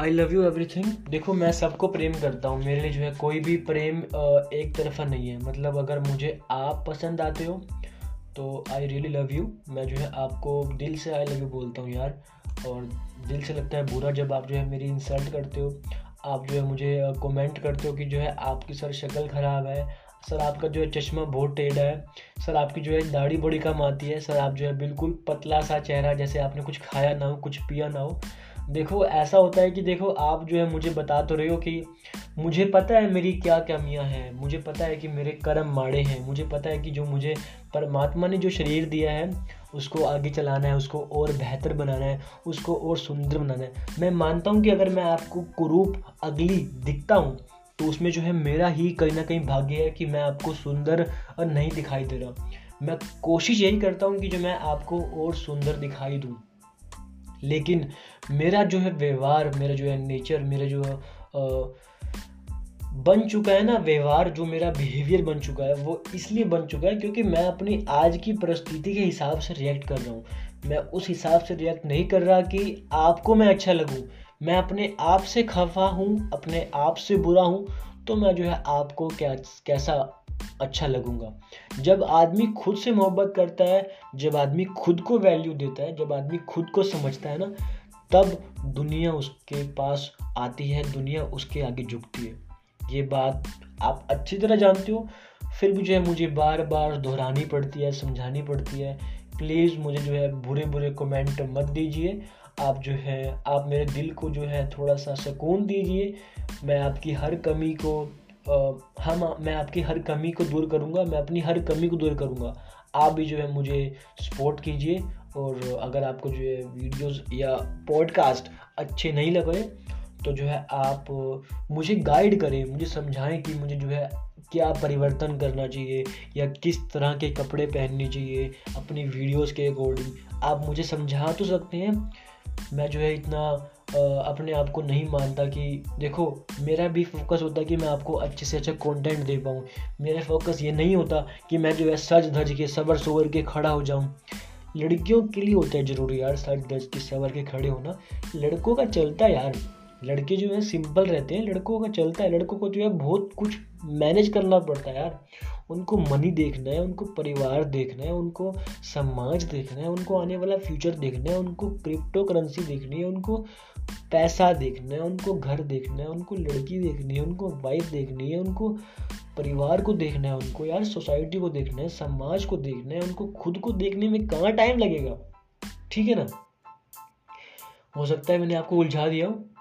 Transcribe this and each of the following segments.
I love you everything देखो, मैं सबको प्रेम करता हूँ। मेरे लिए जो है कोई भी प्रेम एक तरफा नहीं है। मतलब अगर मुझे आप पसंद आते हो तो आई रियली लव यू मैं जो है आपको दिल से आई लव यू बोलता हूँ यार। और दिल से लगता है बुरा जब आप जो है मेरी इंसल्ट करते हो। आप जो है मुझे कमेंट करते हो कि जो है आपकी सर शक्ल ख़राब है, सर आपका जो है चश्मा बहुत टेढ़ा है, सर आपकी जो है दाढ़ी बड़ी कम आती है, सर आप जो है बिल्कुल पतला सा चेहरा जैसे आपने कुछ खाया ना हो, कुछ पिया ना हो। देखो, ऐसा होता है कि देखो, आप जो है मुझे बता तो रहे हो कि मुझे पता है मेरी क्या कमियाँ हैं, मुझे पता है कि मेरे कर्म माड़े हैं, मुझे पता है कि जो मुझे परमात्मा ने जो शरीर दिया है, उसको आगे चलाना है, उसको और बेहतर बनाना है, उसको और सुंदर बनाना है। मैं मानता हूँ कि अगर मैं आपको कुरूप अगली दिखता हूँ तो उसमें जो है मेरा ही कहीं ना कहीं भाग्य है कि मैं आपको सुंदर नहीं दिखाई दे रहा। मैं कोशिश यही करता हूँ कि जो मैं आपको और सुंदर दिखाई दूँ। लेकिन मेरा जो है व्यवहार मेरा जो है नेचर मेरा जो आ, बन चुका है ना व्यवहार जो मेरा बिहेवियर बन चुका है वो इसलिए बन चुका है क्योंकि मैं अपनी आज की परिस्थिति के हिसाब से रिएक्ट कर रहा हूँ। मैं उस हिसाब से रिएक्ट नहीं कर रहा कि आपको मैं अच्छा लगूँ। मैं अपने आप से खफा हूँ अपने आप से बुरा हूँ तो मैं जो है आपको क्या कैसा अच्छा लगूँगा। जब आदमी खुद से मोहब्बत करता है, जब आदमी खुद को वैल्यू देता है, जब आदमी खुद को समझता है ना, तब दुनिया उसके पास आती है, दुनिया उसके आगे झुकती है। ये बात आप अच्छी तरह जानते हो। फिर भी जो है मुझे बार बार दोहरानी पड़ती है, समझानी पड़ती है। प्लीज़ मुझे जो है बुरे बुरे कमेंट मत दीजिए। आप जो है, आप मेरे दिल को जो है थोड़ा सा सुकून दीजिए। मैं आपकी हर कमी को हम, मैं आपकी हर कमी को दूर करूँगा, मैं अपनी हर कमी को दूर करूँगा। आप भी जो है मुझे सपोर्ट कीजिए और अगर आपको जो है वीडियोस या पॉडकास्ट अच्छे नहीं लगे तो जो है आप मुझे गाइड करें, मुझे समझाएँ कि मुझे जो है क्या परिवर्तन करना चाहिए या किस तरह के कपड़े पहनने चाहिए अपनी वीडियोस के अकॉर्डिंग आप मुझे समझा तो सकते हैं, मैं जो है इतना अपने आप को नहीं मानता कि देखो, मेरा भी फोकस होता कि मैं आपको अच्छे से अच्छा कंटेंट दे पाऊँ। मेरा फोकस ये नहीं होता कि मैं जो है सज धज के सबर सोवर के खड़ा हो जाऊँ। लड़कियों के लिए होता है ज़रूरी यार, सज धज के सबर के खड़े होना। लड़कों का चलता है यार। लड़के जो है सिंपल रहते हैं लड़कों का चलता है लड़कों को जो है बहुत कुछ मैनेज करना पड़ता है यार उनको मनी देखना है उनको परिवार देखना है उनको समाज देखना है उनको आने वाला फ्यूचर देखना है उनको क्रिप्टो करेंसी देखनी है उनको पैसा देखना है उनको घर देखना है उनको लड़की देखनी है उनको वाइफ देखनी है उनको परिवार को देखना है उनको यार सोसाइटी को देखना है समाज को देखना है उनको खुद को देखने में कहाँ टाइम लगेगा ठीक है ना हो सकता है मैंने आपको उलझा दिया हो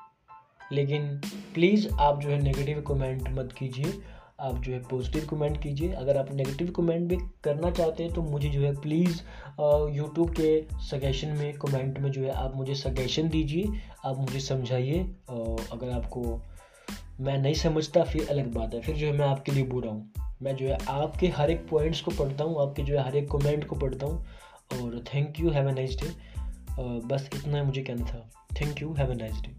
लेकिन प्लीज़ आप जो है नेगेटिव कमेंट मत कीजिए। आप जो है पॉजिटिव कमेंट कीजिए। अगर आप नेगेटिव कमेंट भी करना चाहते हैं तो मुझे जो है प्लीज़ यूट्यूब के सजेशन में कमेंट में जो है आप मुझे सजेशन दीजिए। आप मुझे समझाइए। अगर आपको मैं नहीं समझता, फिर अलग बात है। फिर जो है मैं आपके लिए बुरा हूँ। मैं जो है आपके हर एक पॉइंट्स को पढ़ता हूँ, आपके जो है हर एक कमेंट को पढ़ता हूँ। और thank you have a nice day बस इतना ही मुझे कहना था। Thank you have a nice day